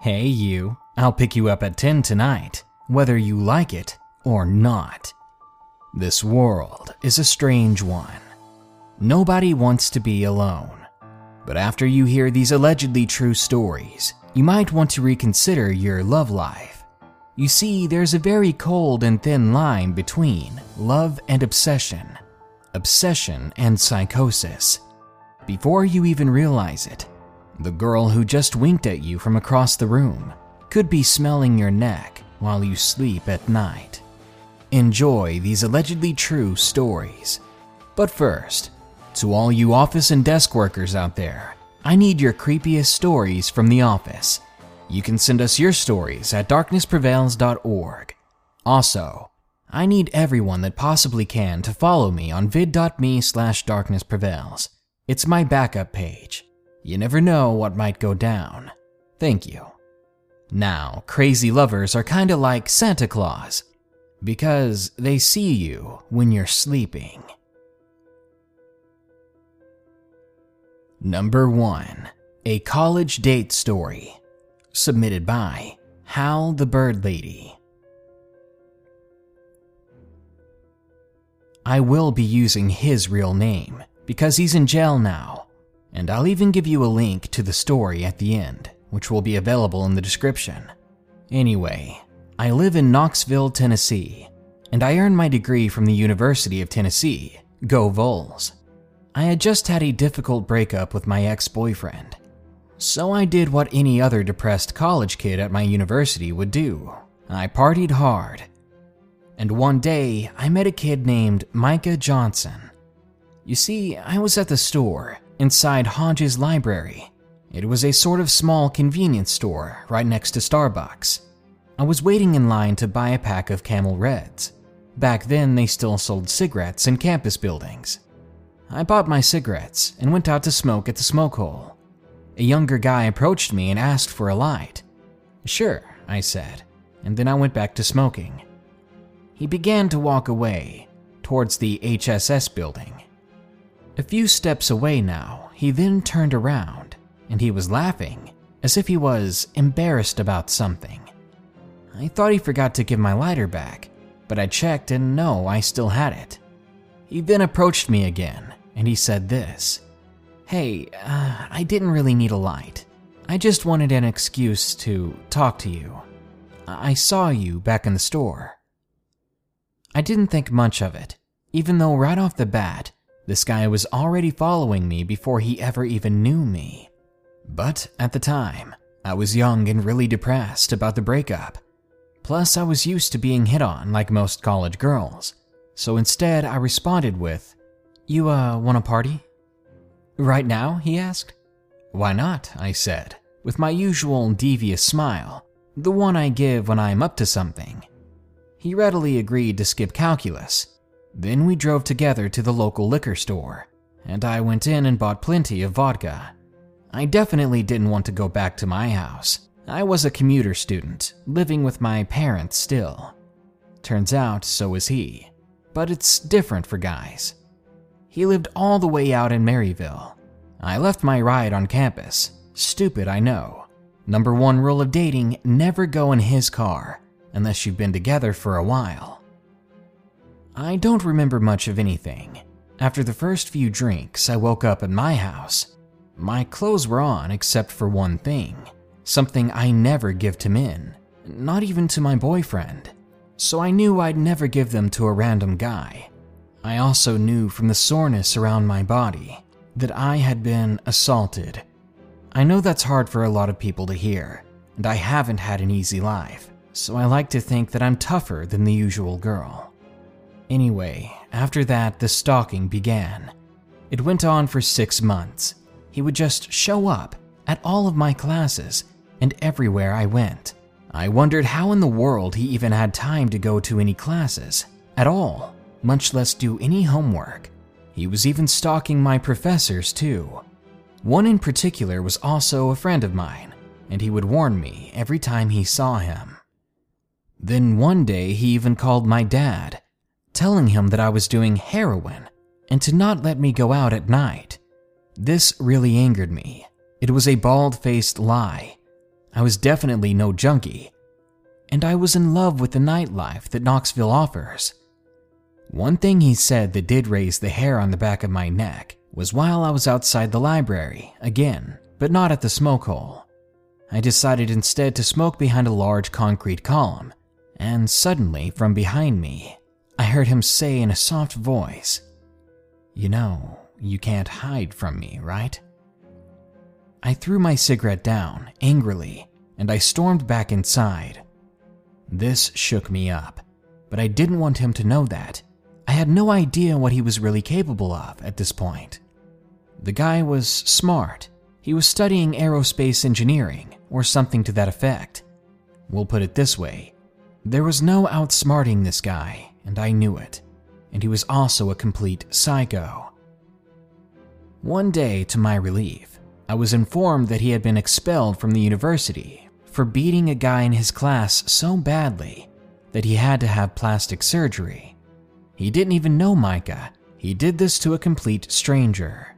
Hey, you, I'll pick you up at 10 tonight, whether you like it or not. This world is a strange one. Nobody wants to be alone. But after you hear these allegedly true stories, you might want to reconsider your love life. You see, there's a very cold and thin line between love and obsession, obsession and psychosis. Before you even realize it, the girl who just winked at you from across the room could be smelling your neck while you sleep at night. Enjoy these allegedly true stories. But first, to all you office and desk workers out there, I need your creepiest stories from the office. You can send us your stories at darknessprevails.org. Also, I need everyone that possibly can to follow me on vid.me slash darknessprevails. It's my backup page. You never know what might go down. Thank you. Now, crazy lovers are kinda like Santa Claus because they see you when you're sleeping. Number 1 A College Date Story. Submitted by Hal the Bird Lady. I will be using his real name because he's in jail now, and I'll even give you a link to the story at the end, which will be available in the description. Anyway, I live in Knoxville, Tennessee, and I earned my degree from the University of Tennessee. Go Vols. I had just had a difficult breakup with my ex boyfriend, so I did what any other depressed college kid at my university would do I partied hard. And one day, I met a kid named Micah Johnson. You see, I was at the store inside Hodges Library. It was a sort of small convenience store right next to Starbucks. I was waiting in line to buy a pack of Camel Reds. Back then, they still sold cigarettes in campus buildings. I bought my cigarettes and went out to smoke at the smoke hole. A younger guy approached me and asked for a light. Sure, I said, and then I went back to smoking. He began to walk away, towards the HSS building. A few steps away now, he then turned around, and he was laughing, as if he was embarrassed about something. I thought he forgot to give my lighter back, but I checked and no, I still had it. He then approached me again, and he said this Hey, uh, I didn't really need a light. I just wanted an excuse to talk to you. I saw you back in the store. I didn't think much of it, even though right off the bat, this guy was already following me before he ever even knew me. But at the time, I was young and really depressed about the breakup, Plus, I was used to being hit on like most college girls. So instead, I responded with, You, uh, wanna party? Right now? he asked. Why not? I said, with my usual devious smile, the one I give when I'm up to something. He readily agreed to skip calculus. Then we drove together to the local liquor store, and I went in and bought plenty of vodka. I definitely didn't want to go back to my house, I was a commuter student, living with my parents still. Turns out, so was he. But it's different for guys. He lived all the way out in Maryville. I left my ride on campus. Stupid, I know. Number one rule of dating never go in his car, unless you've been together for a while. I don't remember much of anything. After the first few drinks, I woke up at my house. My clothes were on except for one thing something I never give to men, not even to my boyfriend. So I knew I'd never give them to a random guy. I also knew from the soreness around my body that I had been assaulted. I know that's hard for a lot of people to hear, and I haven't had an easy life, so I like to think that I'm tougher than the usual girl. Anyway, after that, the stalking began. It went on for six months. He would just show up at all of my classes and everywhere I went. I wondered how in the world he even had time to go to any classes at all, much less do any homework. He was even stalking my professors, too. One in particular was also a friend of mine, and he would warn me every time he saw him. Then one day he even called my dad, telling him that I was doing heroin and to not let me go out at night. This really angered me. It was a bald faced lie I was definitely no junkie, and I was in love with the nightlife that Knoxville offers. One thing he said that did raise the hair on the back of my neck was while I was outside the library, again, but not at the smoke hole. I decided instead to smoke behind a large concrete column, and suddenly, from behind me, I heard him say in a soft voice, You know, you can't hide from me, right? I threw my cigarette down angrily and I stormed back inside. This shook me up, but I didn't want him to know that. I had no idea what he was really capable of at this point. The guy was smart. He was studying aerospace engineering or something to that effect. We'll put it this way there was no outsmarting this guy, and I knew it. And he was also a complete psycho. One day, to my relief, I was informed that he had been expelled from the university for beating a guy in his class so badly that he had to have plastic surgery. He didn't even know Micah, he did this to a complete stranger.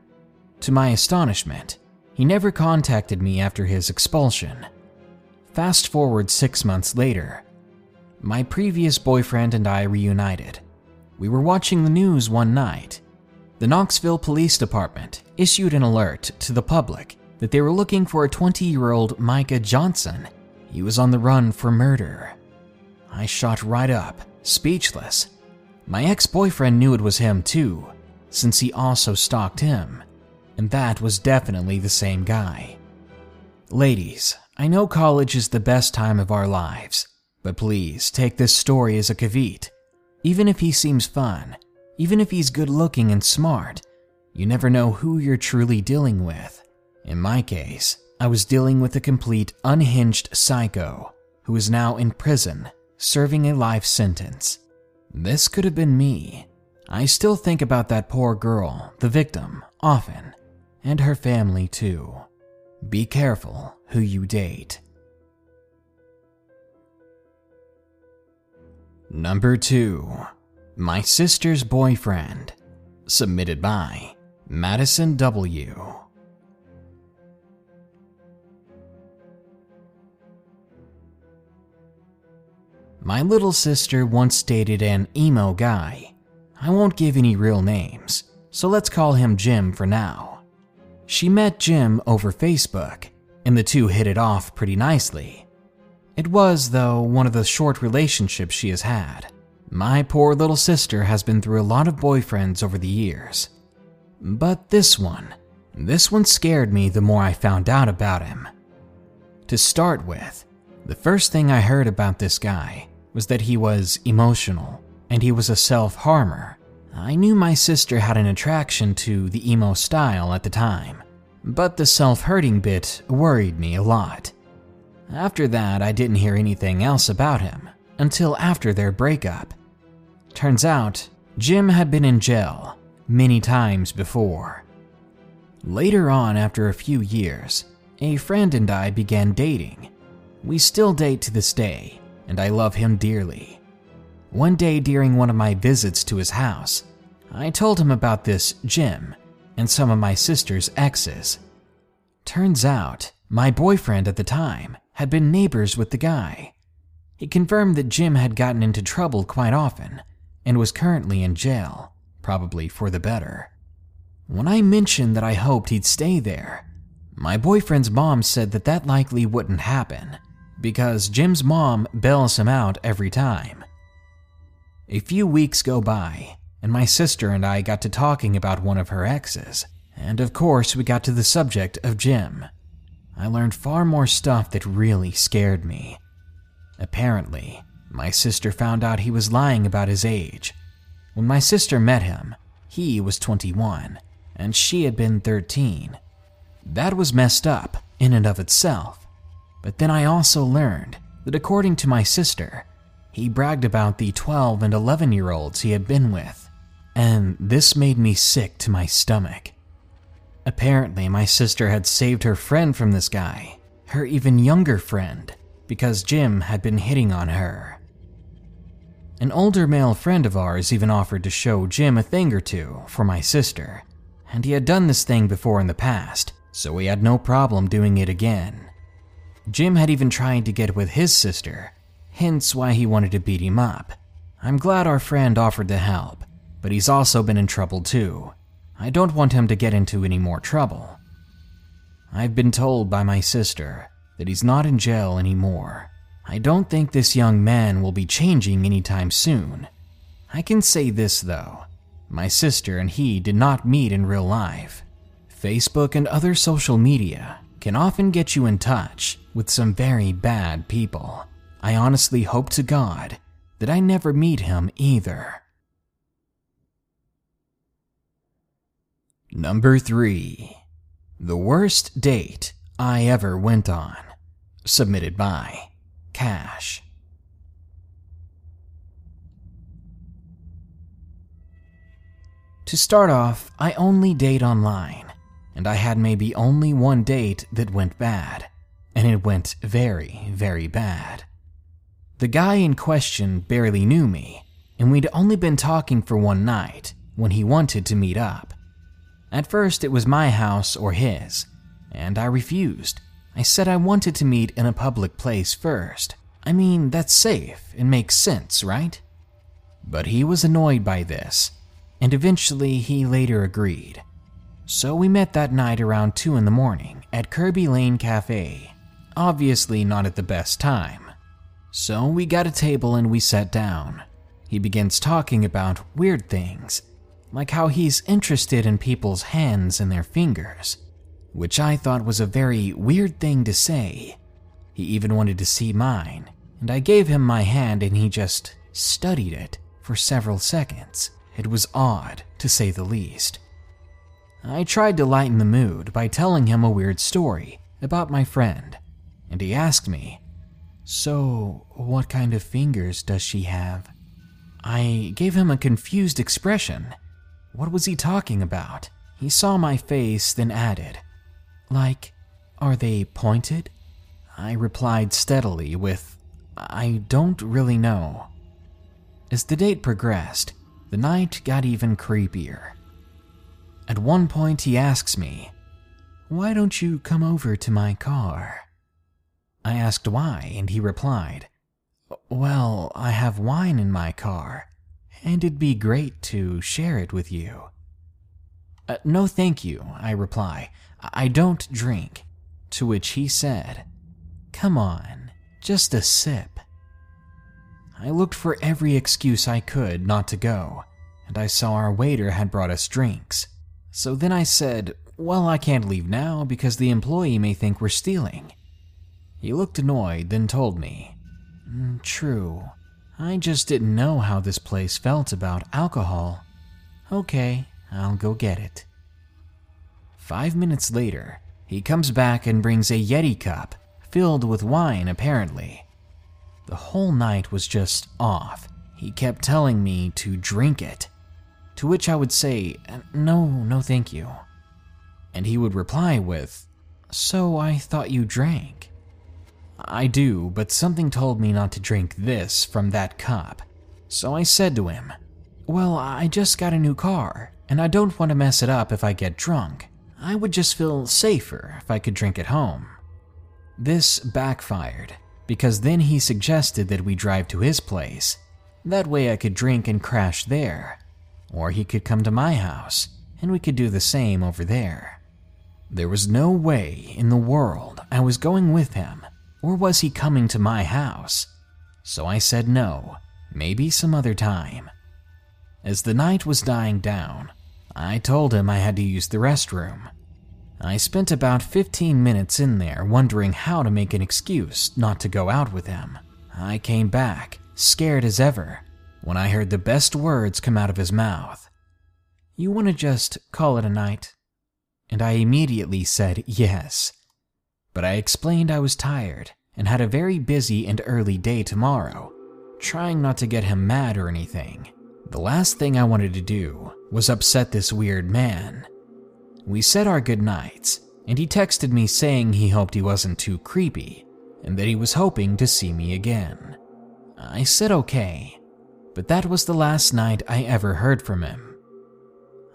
To my astonishment, he never contacted me after his expulsion. Fast forward six months later, my previous boyfriend and I reunited. We were watching the news one night. The Knoxville Police Department issued an alert to the public that they were looking for a 20 year old Micah Johnson. He was on the run for murder. I shot right up, speechless. My ex boyfriend knew it was him too, since he also stalked him, and that was definitely the same guy. Ladies, I know college is the best time of our lives, but please take this story as a caveat. Even if he seems fun, even if he's good looking and smart, you never know who you're truly dealing with. In my case, I was dealing with a complete unhinged psycho who is now in prison serving a life sentence. This could have been me. I still think about that poor girl, the victim, often, and her family too. Be careful who you date. Number 2 My Sister's Boyfriend. Submitted by Madison W. My little sister once dated an emo guy. I won't give any real names, so let's call him Jim for now. She met Jim over Facebook, and the two hit it off pretty nicely. It was, though, one of the short relationships she has had. My poor little sister has been through a lot of boyfriends over the years. But this one, this one scared me the more I found out about him. To start with, the first thing I heard about this guy was that he was emotional and he was a self harmer. I knew my sister had an attraction to the emo style at the time, but the self hurting bit worried me a lot. After that, I didn't hear anything else about him until after their breakup. Turns out, Jim had been in jail many times before. Later on, after a few years, a friend and I began dating. We still date to this day, and I love him dearly. One day during one of my visits to his house, I told him about this Jim and some of my sister's exes. Turns out, my boyfriend at the time had been neighbors with the guy. He confirmed that Jim had gotten into trouble quite often and was currently in jail, probably for the better. When I mentioned that I hoped he'd stay there, my boyfriend's mom said that that likely wouldn't happen because Jim's mom bails him out every time. A few weeks go by, and my sister and I got to talking about one of her exes, and of course, we got to the subject of Jim. I learned far more stuff that really scared me. Apparently, my sister found out he was lying about his age. When my sister met him, he was 21, and she had been 13. That was messed up in and of itself. But then I also learned that according to my sister, he bragged about the 12 and 11 year olds he had been with, and this made me sick to my stomach. Apparently, my sister had saved her friend from this guy, her even younger friend, because Jim had been hitting on her. An older male friend of ours even offered to show Jim a thing or two for my sister, and he had done this thing before in the past, so he had no problem doing it again. Jim had even tried to get with his sister, hence why he wanted to beat him up. I'm glad our friend offered to help, but he's also been in trouble too. I don't want him to get into any more trouble. I've been told by my sister that he's not in jail anymore. I don't think this young man will be changing anytime soon. I can say this though my sister and he did not meet in real life. Facebook and other social media can often get you in touch with some very bad people. I honestly hope to God that I never meet him either. Number 3. The worst date I ever went on. Submitted by Cash. To start off, I only date online, and I had maybe only one date that went bad, and it went very, very bad. The guy in question barely knew me, and we'd only been talking for one night when he wanted to meet up. At first, it was my house or his, and I refused. I said I wanted to meet in a public place first. I mean, that's safe and makes sense, right? But he was annoyed by this and eventually he later agreed. So we met that night around 2 in the morning at Kerbey Lane Cafe, obviously not at the best time. So we got a table and we sat down. He begins talking about weird things, like how he's interested in people's hands and their fingers, which I thought was a very weird thing to say. He even wanted to see mine, and I gave him my hand and he just studied it for several seconds. It was odd, to say the least. I tried to lighten the mood by telling him a weird story about my friend, and he asked me, So, what kind of fingers does she have? I gave him a confused expression. What was he talking about? He saw my face, then added, Like, are they pointed? I replied steadily with, I don't really know. As the date progressed, the night got even creepier. At one point, he asks me, Why don't you come over to my car? I asked why, and he replied, Well, I have wine in my car, and it'd be great to share it with you. Uh, no, thank you, I reply. I don't drink. To which he said, Come on, just a sip. I looked for every excuse I could not to go, and I saw our waiter had brought us drinks. So then I said, Well, I can't leave now because the employee may think we're stealing. He looked annoyed, then told me, mm, True, I just didn't know how this place felt about alcohol. Okay, I'll go get it. Five minutes later, he comes back and brings a Yeti cup filled with wine, apparently. The whole night was just off. He kept telling me to drink it, to which I would say, uh, No, no, thank you. And he would reply with, So I thought you drank. I do, but something told me not to drink this from that cup. So I said to him, Well, I just got a new car, and I don't want to mess it up if I get drunk. I would just feel safer if I could drink at home. This backfired because then he suggested that we drive to his place. That way I could drink and crash there. Or he could come to my house and we could do the same over there. There was no way in the world I was going with him, or was he coming to my house? So I said no, maybe some other time. As the night was dying down, I told him I had to use the restroom. I spent about 15 minutes in there wondering how to make an excuse not to go out with him. I came back, scared as ever, when I heard the best words come out of his mouth. You want to just call it a night? And I immediately said yes. But I explained I was tired and had a very busy and early day tomorrow, trying not to get him mad or anything. The last thing I wanted to do was upset this weird man we said our goodnights, and he texted me saying he hoped he wasn't too creepy and that he was hoping to see me again. I said okay, but that was the last night I ever heard from him.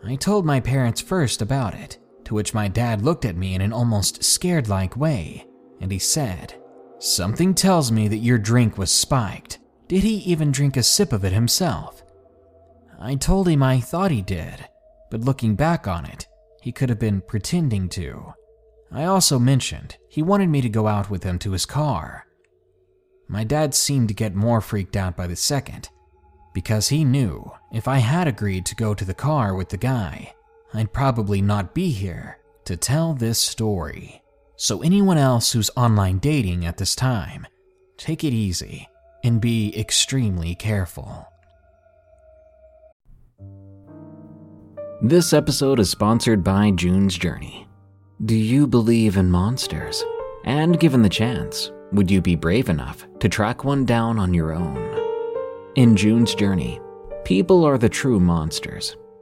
I told my parents first about it, to which my dad looked at me in an almost scared like way and he said, Something tells me that your drink was spiked. Did he even drink a sip of it himself? I told him I thought he did, but looking back on it, he could have been pretending to. I also mentioned he wanted me to go out with him to his car. My dad seemed to get more freaked out by the second, because he knew if I had agreed to go to the car with the guy, I'd probably not be here to tell this story. So, anyone else who's online dating at this time, take it easy and be extremely careful. This episode is sponsored by June's Journey. Do you believe in monsters? And given the chance, would you be brave enough to track one down on your own? In June's Journey, people are the true monsters,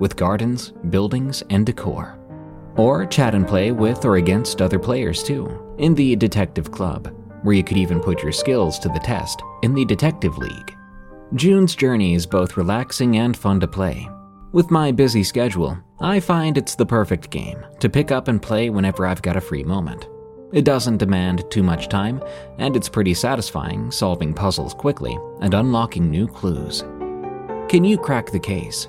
with gardens, buildings, and decor. Or chat and play with or against other players too, in the Detective Club, where you could even put your skills to the test in the Detective League. June's Journey is both relaxing and fun to play. With my busy schedule, I find it's the perfect game to pick up and play whenever I've got a free moment. It doesn't demand too much time, and it's pretty satisfying solving puzzles quickly and unlocking new clues. Can you crack the case?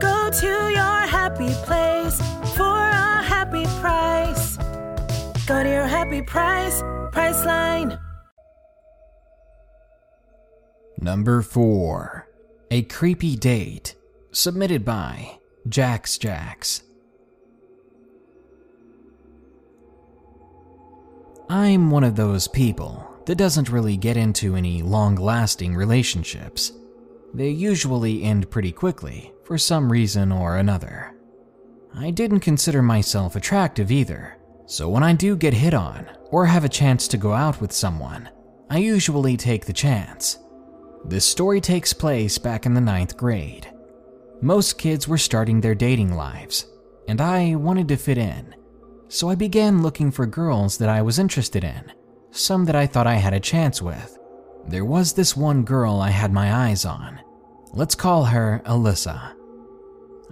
Go to your happy place for a happy price. Go to your happy price, Priceline. Number 4. A Creepy Date. Submitted by Jax Jax. I'm one of those people that doesn't really get into any long lasting relationships. They usually end pretty quickly, for some reason or another. I didn't consider myself attractive either, so when I do get hit on or have a chance to go out with someone, I usually take the chance. This story takes place back in the ninth grade. Most kids were starting their dating lives, and I wanted to fit in, so I began looking for girls that I was interested in, some that I thought I had a chance with. There was this one girl I had my eyes on. Let's call her Alyssa.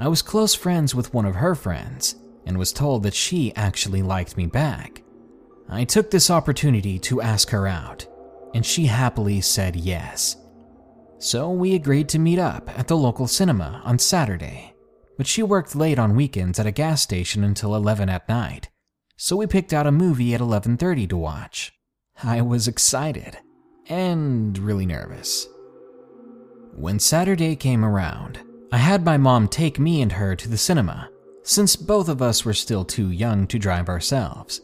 I was close friends with one of her friends and was told that she actually liked me back. I took this opportunity to ask her out, and she happily said yes. So we agreed to meet up at the local cinema on Saturday, but she worked late on weekends at a gas station until 11 at night. So we picked out a movie at 11:30 to watch. I was excited and really nervous. When Saturday came around, I had my mom take me and her to the cinema, since both of us were still too young to drive ourselves.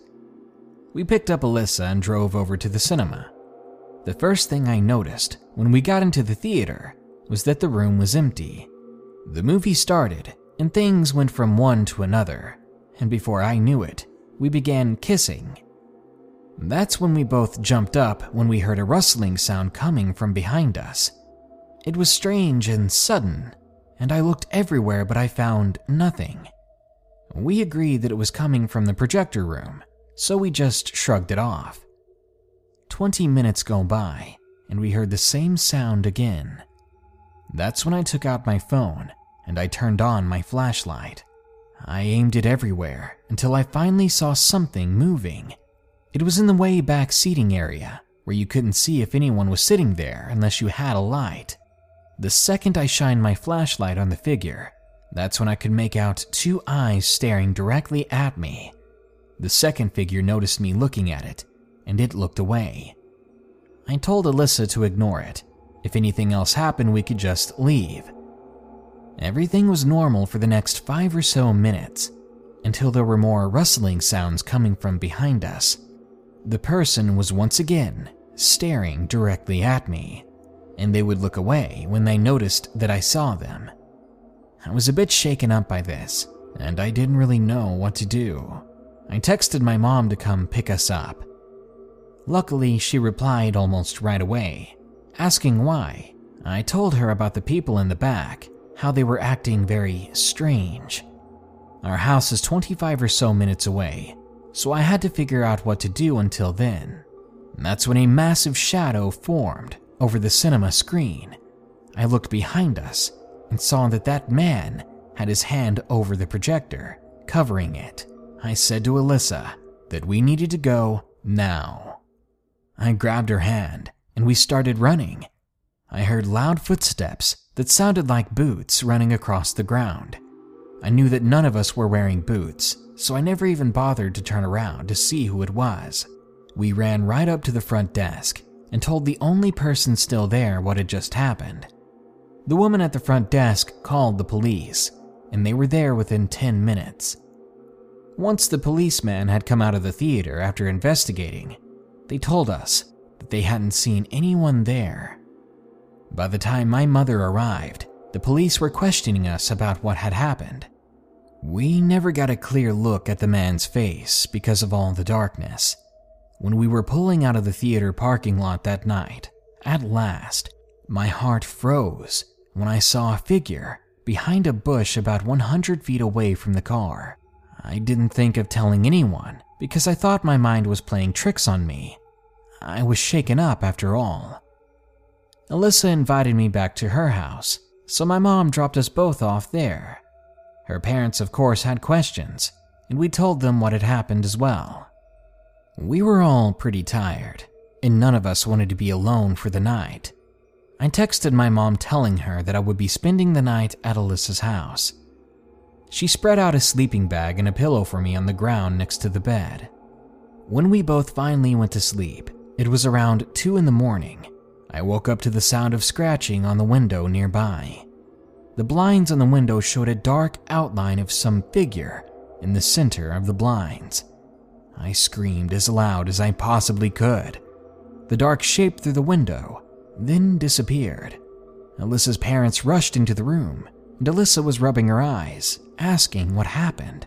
We picked up Alyssa and drove over to the cinema. The first thing I noticed when we got into the theater was that the room was empty. The movie started, and things went from one to another, and before I knew it, we began kissing. That's when we both jumped up when we heard a rustling sound coming from behind us. It was strange and sudden, and I looked everywhere, but I found nothing. We agreed that it was coming from the projector room, so we just shrugged it off. Twenty minutes go by, and we heard the same sound again. That's when I took out my phone and I turned on my flashlight. I aimed it everywhere until I finally saw something moving. It was in the way back seating area, where you couldn't see if anyone was sitting there unless you had a light. The second I shined my flashlight on the figure, that's when I could make out two eyes staring directly at me. The second figure noticed me looking at it, and it looked away. I told Alyssa to ignore it. If anything else happened, we could just leave. Everything was normal for the next five or so minutes until there were more rustling sounds coming from behind us. The person was once again staring directly at me, and they would look away when they noticed that I saw them. I was a bit shaken up by this, and I didn't really know what to do. I texted my mom to come pick us up. Luckily, she replied almost right away, asking why. I told her about the people in the back, how they were acting very strange. Our house is 25 or so minutes away, so I had to figure out what to do until then. That's when a massive shadow formed over the cinema screen. I looked behind us and saw that that man had his hand over the projector, covering it. I said to Alyssa that we needed to go now. I grabbed her hand and we started running. I heard loud footsteps that sounded like boots running across the ground. I knew that none of us were wearing boots, so I never even bothered to turn around to see who it was. We ran right up to the front desk and told the only person still there what had just happened. The woman at the front desk called the police, and they were there within 10 minutes. Once the policeman had come out of the theater after investigating, they told us that they hadn't seen anyone there. By the time my mother arrived, the police were questioning us about what had happened. We never got a clear look at the man's face because of all the darkness. When we were pulling out of the theater parking lot that night, at last, my heart froze when I saw a figure behind a bush about 100 feet away from the car. I didn't think of telling anyone because I thought my mind was playing tricks on me. I was shaken up after all. Alyssa invited me back to her house, so my mom dropped us both off there. Her parents, of course, had questions, and we told them what had happened as well. We were all pretty tired, and none of us wanted to be alone for the night. I texted my mom telling her that I would be spending the night at Alyssa's house. She spread out a sleeping bag and a pillow for me on the ground next to the bed. When we both finally went to sleep, it was around 2 in the morning, I woke up to the sound of scratching on the window nearby. The blinds on the window showed a dark outline of some figure in the center of the blinds. I screamed as loud as I possibly could. The dark shape through the window then disappeared. Alyssa's parents rushed into the room, and Alyssa was rubbing her eyes, asking what happened.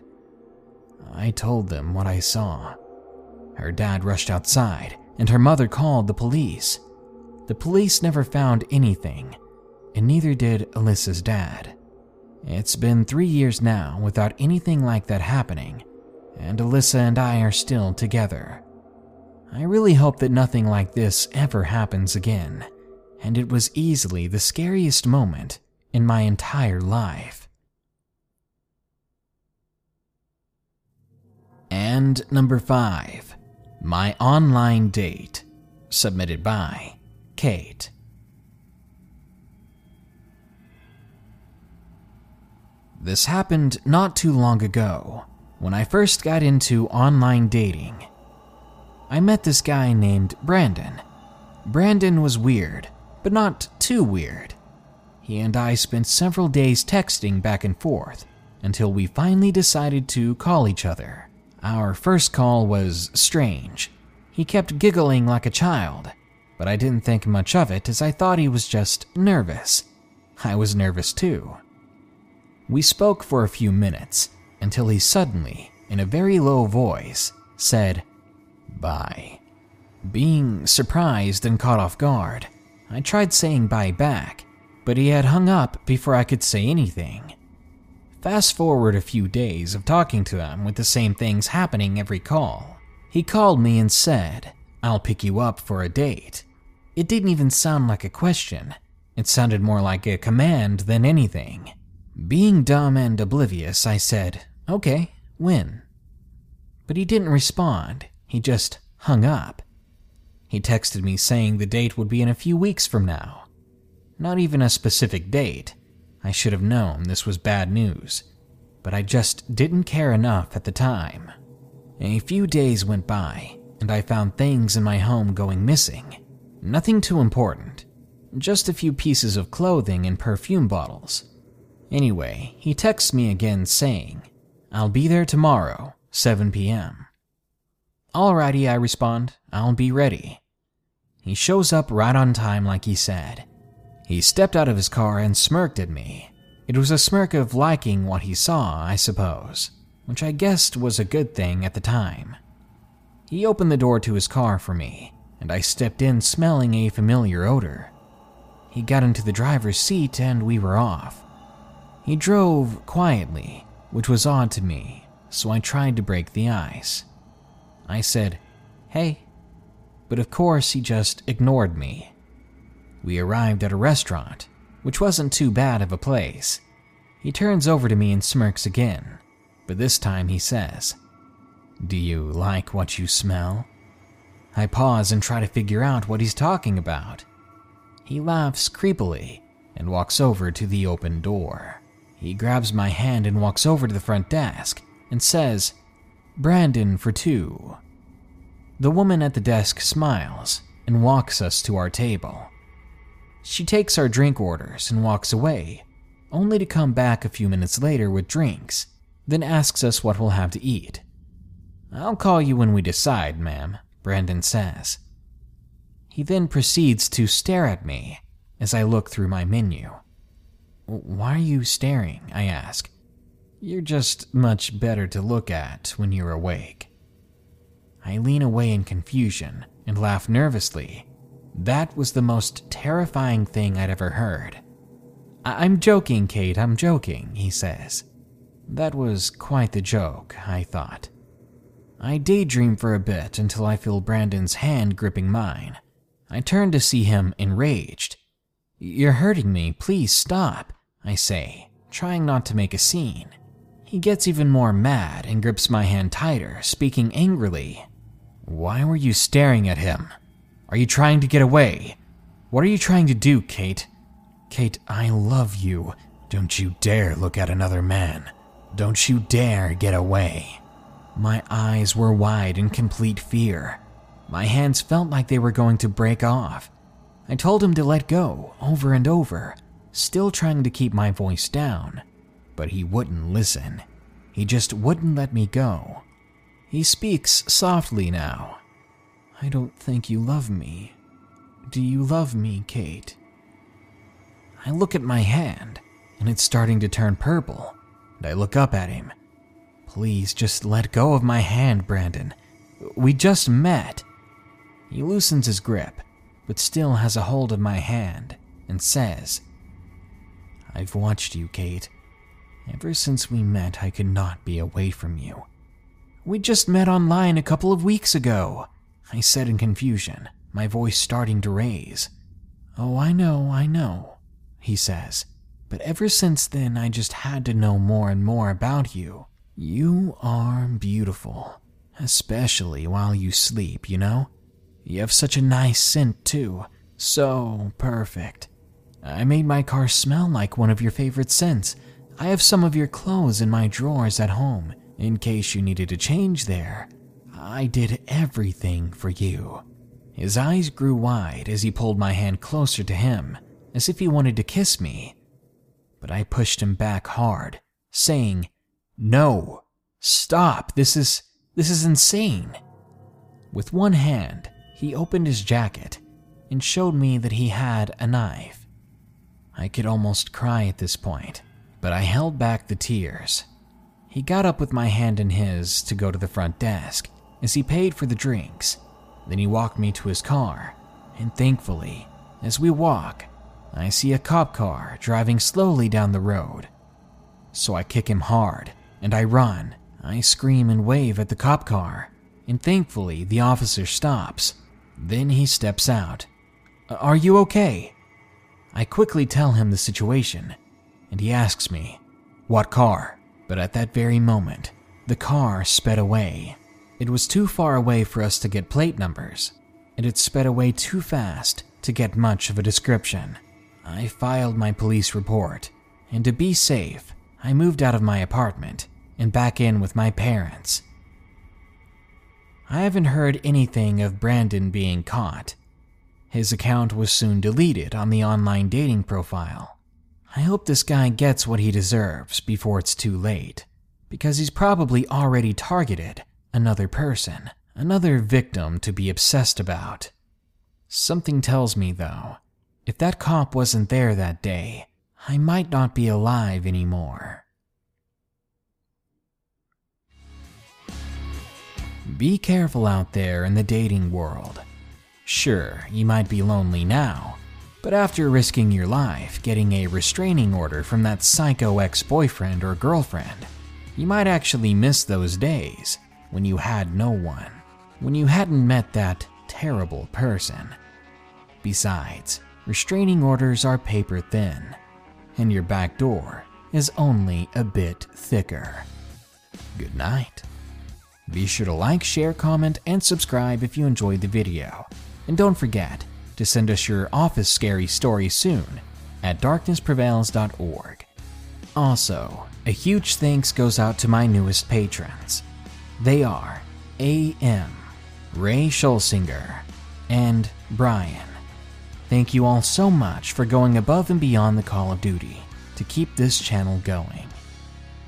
I told them what I saw. Her dad rushed outside, and her mother called the police. The police never found anything, and neither did Alyssa's dad. It's been three years now without anything like that happening, and Alyssa and I are still together. I really hope that nothing like this ever happens again, and it was easily the scariest moment in my entire life. And number five, my online date, submitted by Kate. This happened not too long ago when I first got into online dating. I met this guy named Brandon. Brandon was weird, but not too weird. He and I spent several days texting back and forth until we finally decided to call each other. Our first call was strange. He kept giggling like a child but I didn't think much of it as I thought he was just nervous. I was nervous too. We spoke for a few minutes until he suddenly, in a very low voice, said, Bye. Being surprised and caught off guard, I tried saying bye back, but he had hung up before I could say anything. Fast forward a few days of talking to him with the same things happening every call. He called me and said, I'll pick you up for a date. It didn't even sound like a question. It sounded more like a command than anything. Being dumb and oblivious, I said, Okay, when? But he didn't respond. He just hung up. He texted me saying the date would be in a few weeks from now. Not even a specific date. I should have known this was bad news, but I just didn't care enough at the time. A few days went by, and I found things in my home going missing. Nothing too important, just a few pieces of clothing and perfume bottles. Anyway, he texts me again saying, I'll be there tomorrow, 7 p.m. Alrighty, I respond, I'll be ready. He shows up right on time, like he said. He stepped out of his car and smirked at me. It was a smirk of liking what he saw, I suppose, which I guessed was a good thing at the time. He opened the door to his car for me, and I stepped in smelling a familiar odor. He got into the driver's seat and we were off. He drove quietly, which was odd to me, so I tried to break the ice. I said, Hey, but of course he just ignored me. We arrived at a restaurant, which wasn't too bad of a place. He turns over to me and smirks again, but this time he says, Do you like what you smell? I pause and try to figure out what he's talking about. He laughs creepily and walks over to the open door. He grabs my hand and walks over to the front desk and says, Brandon for two. The woman at the desk smiles and walks us to our table. She takes our drink orders and walks away, only to come back a few minutes later with drinks, then asks us what we'll have to eat. I'll call you when we decide, ma'am, Brandon says. He then proceeds to stare at me as I look through my menu. Why are you staring? I ask. You're just much better to look at when you're awake. I lean away in confusion and laugh nervously that was the most terrifying thing I'd ever heard. I- am joking, Kate, I'm joking, he says. That was quite the joke, I thought. I daydream for a bit until I feel Brandon's hand gripping mine. I turn to see him enraged. You're hurting me, please stop, I say, trying not to make a scene. He gets even more mad and grips my hand tighter, speaking angrily. Why were you staring at him? Are you trying to get away? What are you trying to do, Kate? Kate, I love you. Don't you dare look at another man. Don't you dare get away. My eyes were wide in complete fear. My hands felt like they were going to break off. I told him to let go over and over, still trying to keep my voice down, but he wouldn't listen. He just wouldn't let me go. He speaks softly now, I don't think you love me. Do you love me, Kate? I look at my hand, and it's starting to turn purple, and I look up at him. Please just let go of my hand, Brandon. We just met. He loosens his grip, but still has a hold of my hand, and says, I've watched you, Kate. Ever since we met, I could not be away from you. We just met online a couple of weeks ago. I said in confusion, my voice starting to raise. Oh, I know, I know, he says. But ever since then, I just had to know more and more about you. You are beautiful, especially while you sleep, you know? You have such a nice scent, too. So perfect. I made my car smell like one of your favorite scents. I have some of your clothes in my drawers at home, in case you needed to change there. I did everything for you. His eyes grew wide as he pulled my hand closer to him, as if he wanted to kiss me. But I pushed him back hard, saying, No, stop, this is, this is insane. With one hand, he opened his jacket and showed me that he had a knife. I could almost cry at this point, but I held back the tears. He got up with my hand in his to go to the front desk as he paid for the drinks. Then he walked me to his car, and thankfully, as we walk, I see a cop car driving slowly down the road. So I kick him hard, and I run. I scream and wave at the cop car, and thankfully the officer stops. Then he steps out. Are you okay? I quickly tell him the situation, and he asks me, What car? But at that very moment, the car sped away. It was too far away for us to get plate numbers, and it sped away too fast to get much of a description. I filed my police report, and to be safe, I moved out of my apartment and back in with my parents. I haven't heard anything of Brandon being caught. His account was soon deleted on the online dating profile. I hope this guy gets what he deserves before it's too late, because he's probably already targeted another person, another victim to be obsessed about. Something tells me, though, if that cop wasn't there that day, I might not be alive anymore. Be careful out there in the dating world. Sure, you might be lonely now, but after risking your life getting a restraining order from that psycho ex boyfriend or girlfriend, you might actually miss those days when you had no one, when you hadn't met that terrible person. Besides, restraining orders are paper thin, and your back door is only a bit thicker. Good night. Be sure to like, share, comment, and subscribe if you enjoyed the video. And don't forget to send us your office scary story soon at darknessprevails.org. Also, a huge thanks goes out to my newest patrons. They are A.M., Ray Schulsinger, and Brian. Thank you all so much for going above and beyond the Call of Duty to keep this channel going.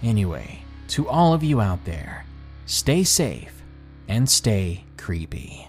Anyway, to all of you out there, stay safe and stay creepy.